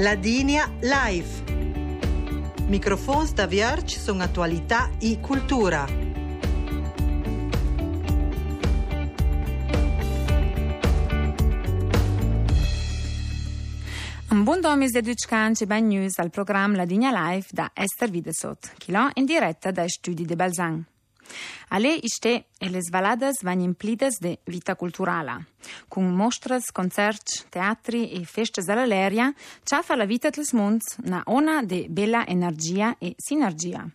Ladinia Live. Microfons da Vierge sono attualità e cultura. Un buon domis de Duccanci Ben News al programma Ladinia Live da Esther Videsot, che l'ha in diretta dai studi di Balzan. Ale iste les valadas van implidas de vita culturala, con mostras, concerts, teatri e festes all'aleria, fa la vita dels munds na ona de bella energia e sinergia.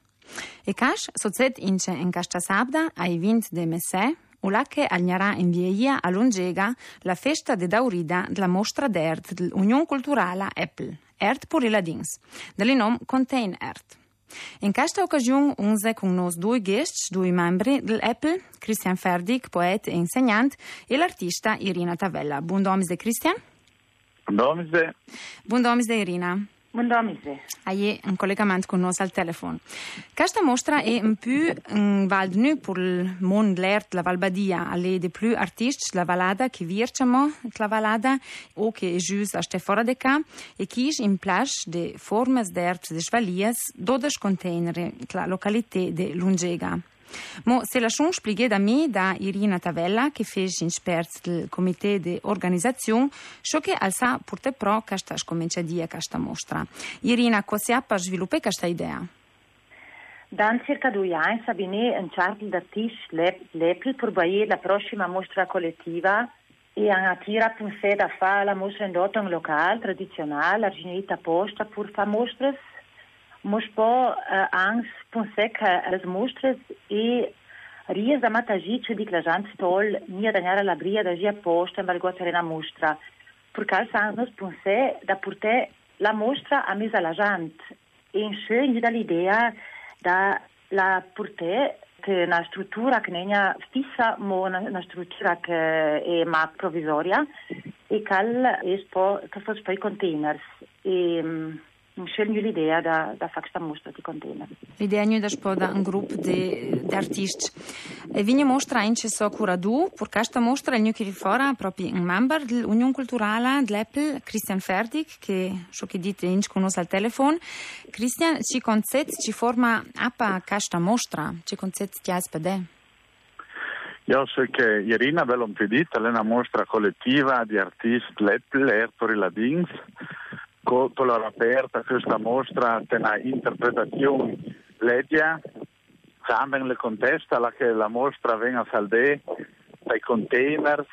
E cash sozet ince in casta sabda ai vint de messe, Ulache agnerà in vieia a Longega la festa de Daurida della mostra d'Ert dell'Unione Culturale Apple, Ert Puriladins, dell'inom Contain Ert. In questa occasione unse con nos due guests, due membri dell'Apple, Christian Ferdig, poeta e insegnante, e l'artista Irina Tavella. Buon domis Christian. Buon domis Buon domis Irina. Bun domise. Hai un collegamento con noi al telefono. Questa mostra è un po' un valdnu per il mondo l'ert la Valbadia, alle de più artisti la Valada che virciamo la Valada o che è gius a ste fora de ca e che in plage de formas d'ert de svalias, dodes container la località de Lungega. Mo se la schon spieghe da me da Irina Tavella che fece in spert del comité de organizzazione, ciò che alza purte pro questa scomincia di questa mostra. Irina, cosa per sviluppare questa idea? Dan circa due anni Sabine un charter d'artisti l'Apple per baie la prossima mostra collettiva e hanno attirato un sé da fare la mostra in un locale tradizionale, arginita posta per fare mostre mas po uh, ans pensei que as mostras e rias da matagice di clajant stol nia la bria da gia posta in valgota na mostra porque als anos pensei da porter la mostra a mesa la jant e in schön dall'idea da la porter che una struttura che non è fissa ma una, struttura che è ma provvisoria e è che fosse poi containers. E Scegli l'idea da, da fare questa mostra di container. L'idea è da spoda un gruppo di artisti. E vi mostra anche so curadu, per questa mostra il new che fora proprio un membro dell'Unione Culturale dell'Apple, Christian Ferdig, che so che dite in con noi al telefono. Christian, ci concet, ci forma appa questa mostra, ci concet ti aspede? Io so che Irina ve l'ho impedito, è una mostra collettiva di artisti dell'Apple, Ertori Ladins, color aperta questa mostra ha una interpretazione legia Samben le contesta che la mostra venga a saldè dai containers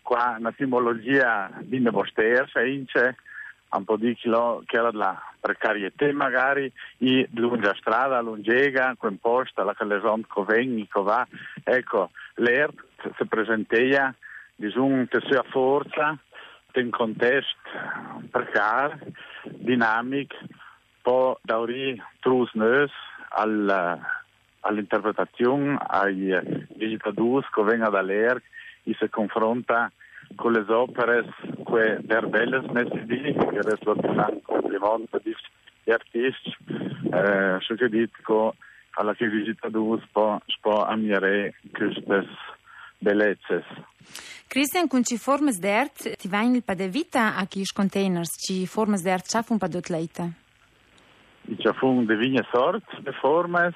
qua una simbologia di nevoster se ince un po' di chilo che era la precarietà magari e lunga strada lungega quel posto la che le sono coveni cova ecco l'ERT si presentava un che sia forza un context precar, dinamic, po dauri trus neus al, all'interpretazione ai visitatori che vengono dall'ERC e si confronta con le opere che per belle messi di, che adesso fanno complimenti di artisti, eh, so che dico alla che visitatori può, può ammirare queste bellezze. Christian, kun ci formas d'ert, ti vain il pa de vita a chi containers, ci formas d'ert ciafun pa dot leite? Ci fun de vigne sort de formas,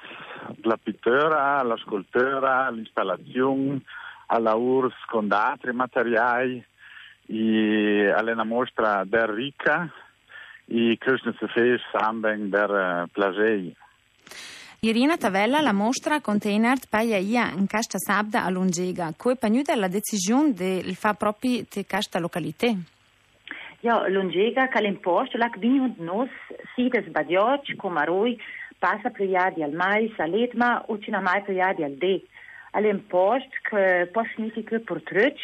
la pittura, la scultura, l'installazione, alla urs con altri materiali, e alla mostra der ricca, e questo si fa samben der uh, plagei. Irina Tavella la mostra container paia ia in casta sabda a Longega. Come pagnuda la decisione del fa proprio te casta località? Ja, Longega calimposto la kvinu nos sides badioc comaroi passa priadi al mais a letma o cina mai priadi al de. All'impost che può significare per truc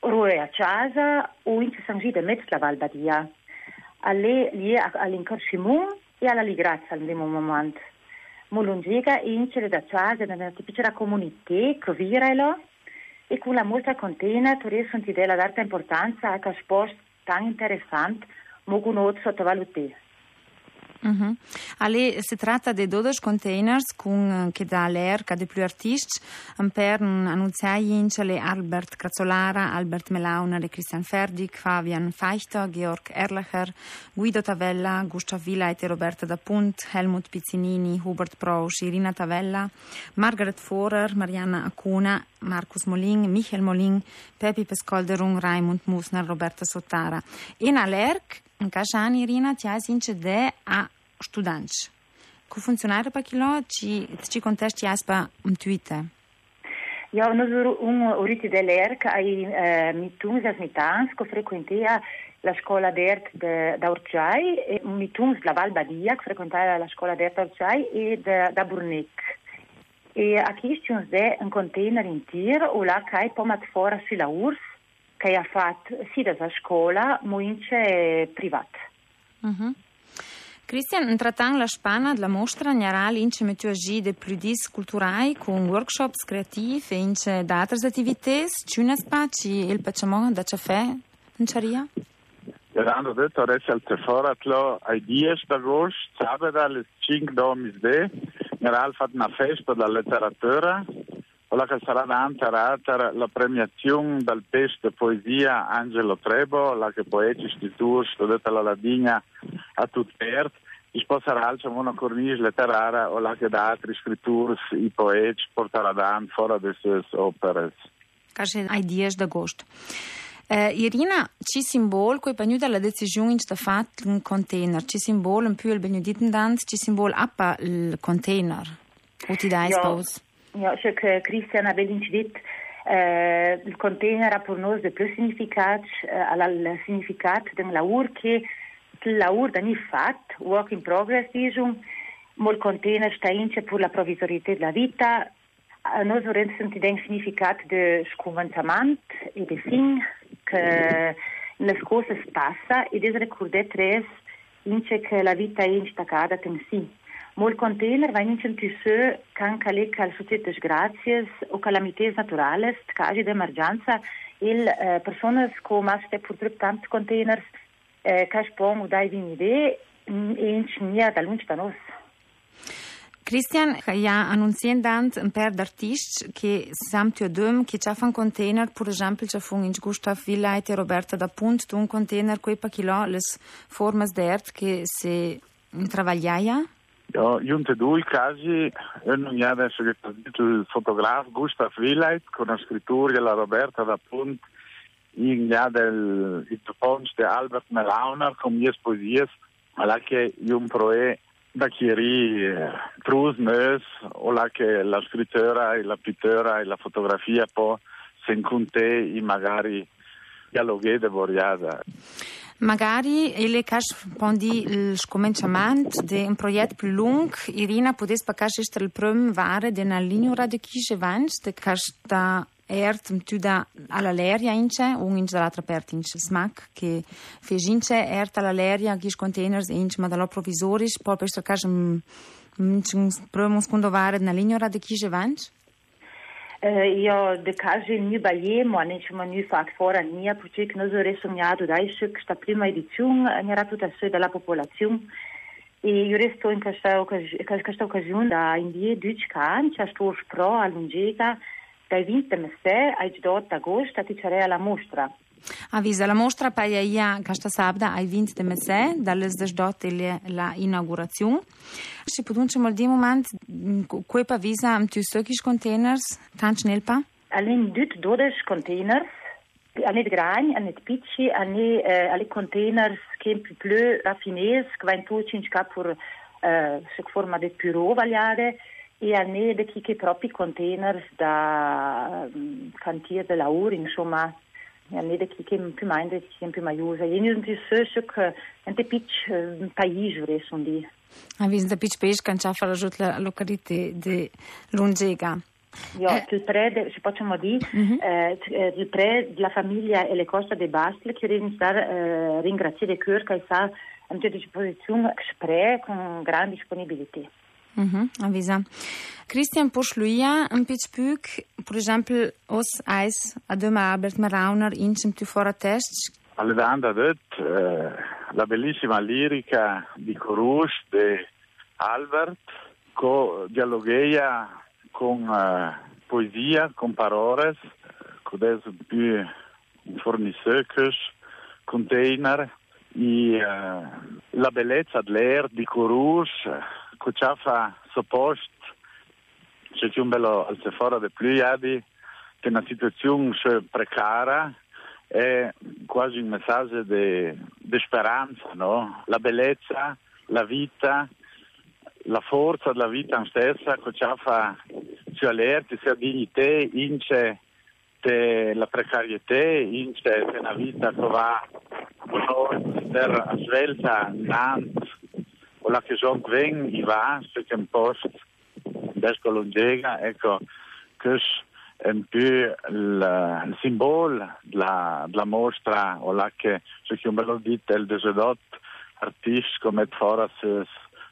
roe a casa o in sangita mezz la valbadia. Alle lì all'incorsimum e alla ligrazia al primo momento. Molungiga incere da casa nella tipica comunità che virelo e con la molta contena tu sono della d'alta importanza a che spost tan interessante mo con sottovalutare. Mm-hmm. Ale, si tratta di 12 containers con, che da l'ERCA di più artisti per annunziare le Albert Crazzolara, Albert Melauner Christian Ferdig, Fabian Feichter, Georg Erlacher, Guido Tavella, Gustav Willeit e Roberta Dapunt, Helmut Pizzinini, Hubert Prosch, Irina Tavella, Margaret Forer, Mariana Acuna, Markus Molin, Michael Molin, Pepi Pescolderung, Raimund Musner, Roberta Sottara. In all'ERC, in casa Irina, ti hai de a studanți. Cu funcționare pe kilo, ci, ci contesti aspa un Twitter? Ja, noi un oriti dell'ERC ai eh, mituns as mitans che frequentea la scuola d'ERC da Orciai e mituns la Val Badia che frequentava la scuola d'ERC da Orciai e da, da Burnec. E a ci de un container in tir o la kai pomat fora sulla urs che ha fatto sì da scuola, ma ince privat. Uh-huh. Cristian, intratant la Spana della mostra generale ince metu agi de pludis culturai con workshops creativi e ince da altre attività, ci una spaci il pacciamo da caffè in Ciaria? Erano detto adesso al Teforatlo ai 10 d'agosto, sabato alle 5 domis de, generale fatto una festa della letteratura, quella che sarà davanti la premiazione del testo poesia Angelo Trebo, la che poeti istituti, studenta la Ladigna a tutto vert, si sposerà una cornice letteraria o la che da altri scrittori, i poeti, porterà davanti fuori le sue opere. Kaže ai 10 d'agosto. Uh, Irina, ci simbol, ko je pa nju dala decisione in sta fat un container, ci simbol un più il benediten dans, ci simbol appa il container. O ti dai spose? Ja, še k Kristjana Belinč dit, eh, il container ha per noi più significato, eh, al significato del lavoro che il lavoro da ni fatto, work in progress, diciamo, ma il container sta in per la provvisorietà della vita, a noi vorremmo sentire il significato di scomantamento e di fin che le cose passano e di ricordare che la vita è instaccata in sé. Mol container vai in centrisö can cale cal societas grazias o calamites naturales, caji de emergenza, il eh, personas co maste purtrup tant containers eh, cash pom u dai vini de in nia da lunch da nos. Christian ja annunciendant un per d'artists che samtio dum che c'ha fan container per esempio c'ha fun in Gustav Villait e Roberta da Punt un container quei pa chilo les formas d'ert che se travagliaia Ja, junte due casi, uno mi ha adesso che il fotografo Gustav Willeit con la scrittura della Roberta da Punt, ja del ponte di Albert Melauner con mie poesie, alla che un proe da chieri trus meus, o la che la scrittura e la pittura e la fotografia poi se incontre magari dialoghe de Boriada. Magari ele cash pondi il scominciamento di un progetto più lungo, Irina potesse pacare il primo vare di una linea di chiese vans, di cash da ert tu da alla leria ince, un ince dall'altra parte ince smac, che fece ince ert alla leria, chies containers ince, ma dallo provisoris, poi per cash un primo secondo vare di una linea di chiese vans? Uh, ja, de kaže ni baje, mo nećemo ni fakt fora nije, poček no zore som ja dodajšek, šta prima edicijum, njera tuta sve della popolacijum. I io resto in questa, questa occasione da indie duc can, c'è sto spro all'ungega, dai 20 mese, ai 8 agosto, ti c'era la mostra. Avvisa la mostra paia questa sabda ai 20 de mese, dalle sdot la inaugurazione. Si podunče mal di moment, ko pa visa am tu sökiš containers, tanč nelpa? Alin dut dodes containers, anet gran, anet pici, ane uh, ali containers che più più raffinés, che va in tu cinca pur uh, sec forma de puro vagliare, e ane de chi che propri containers da um, cantier de laur, insomma, ja, ne da kike più mai più mai usa. Non ti so che ante pitch paese vorrei son di. A visto da pitch pesca in ciaffa la località di Lungega. Ja, eh. il pre, se possiamo dire, uh-huh. eh, il pre della famiglia e le coste di Basel, che ringraziare eh, ringraziare cuore che sa a disposizione spre con grande disponibilità. Mhm, avisa. Christian Poschluia, un pitspuk, per esempio, os eis a doma Albert Marauner in sem tu fora test. Alle danda det, la bellissima lirica di Coruche di Albert, che dialoghia con uh, poesia, con parole, con des più fornisseukes, container, e uh, la bellezza dell'air di Coruche, che ci fa supposto, c'è un bello al fuori di più, che una situazione precaria, è quasi un messaggio di speranza, no? La bellezza, la vita, la forza della vita stessa che ci fa ci allerti, sia dignità, ince la precarietà, ince una vita che va per svelta, nant, o la sono ven, va, se che un posto, desco longega, ecco, che un po' il, il simbolo della, della mostra, o la che, se che un bello dito, il desidot artista come fora se,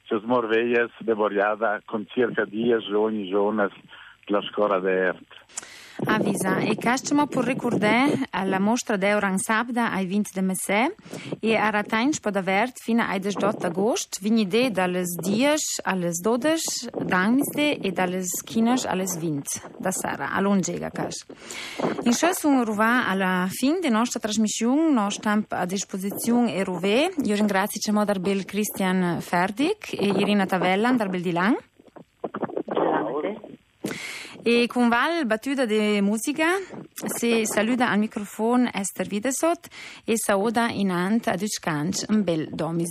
se smorveies de boriada con circa dies ogni giorno la scora d'ert. Avisa, e castimo per ricordare alla mostra d'Euran Sabda ai 20 de mese e a Ratains pod avert fino ai 18 agosto, vinide dalles 10 alles 12 d'angmiste e dalles 15 alles 20 da sera, a longega cas. In ciò sono arrivati alla fin della nostra trasmissione, nostro stamp a disposizione e ruve. Io ringrazio Modarbel Christian Ferdik e Irina Tavella, Darbel Dilan. E con Val battuta de musica. Si saluta al microfono Esther Videsot e saoda in ant ad uscanch un bel domis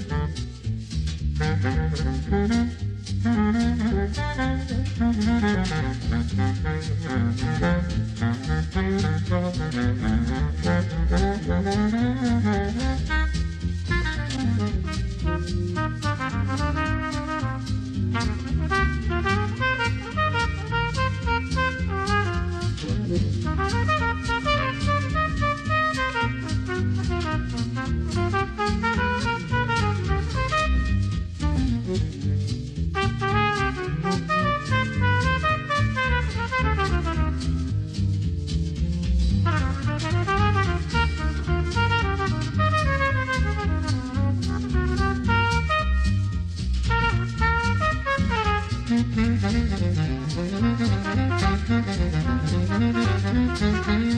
de. Thank you.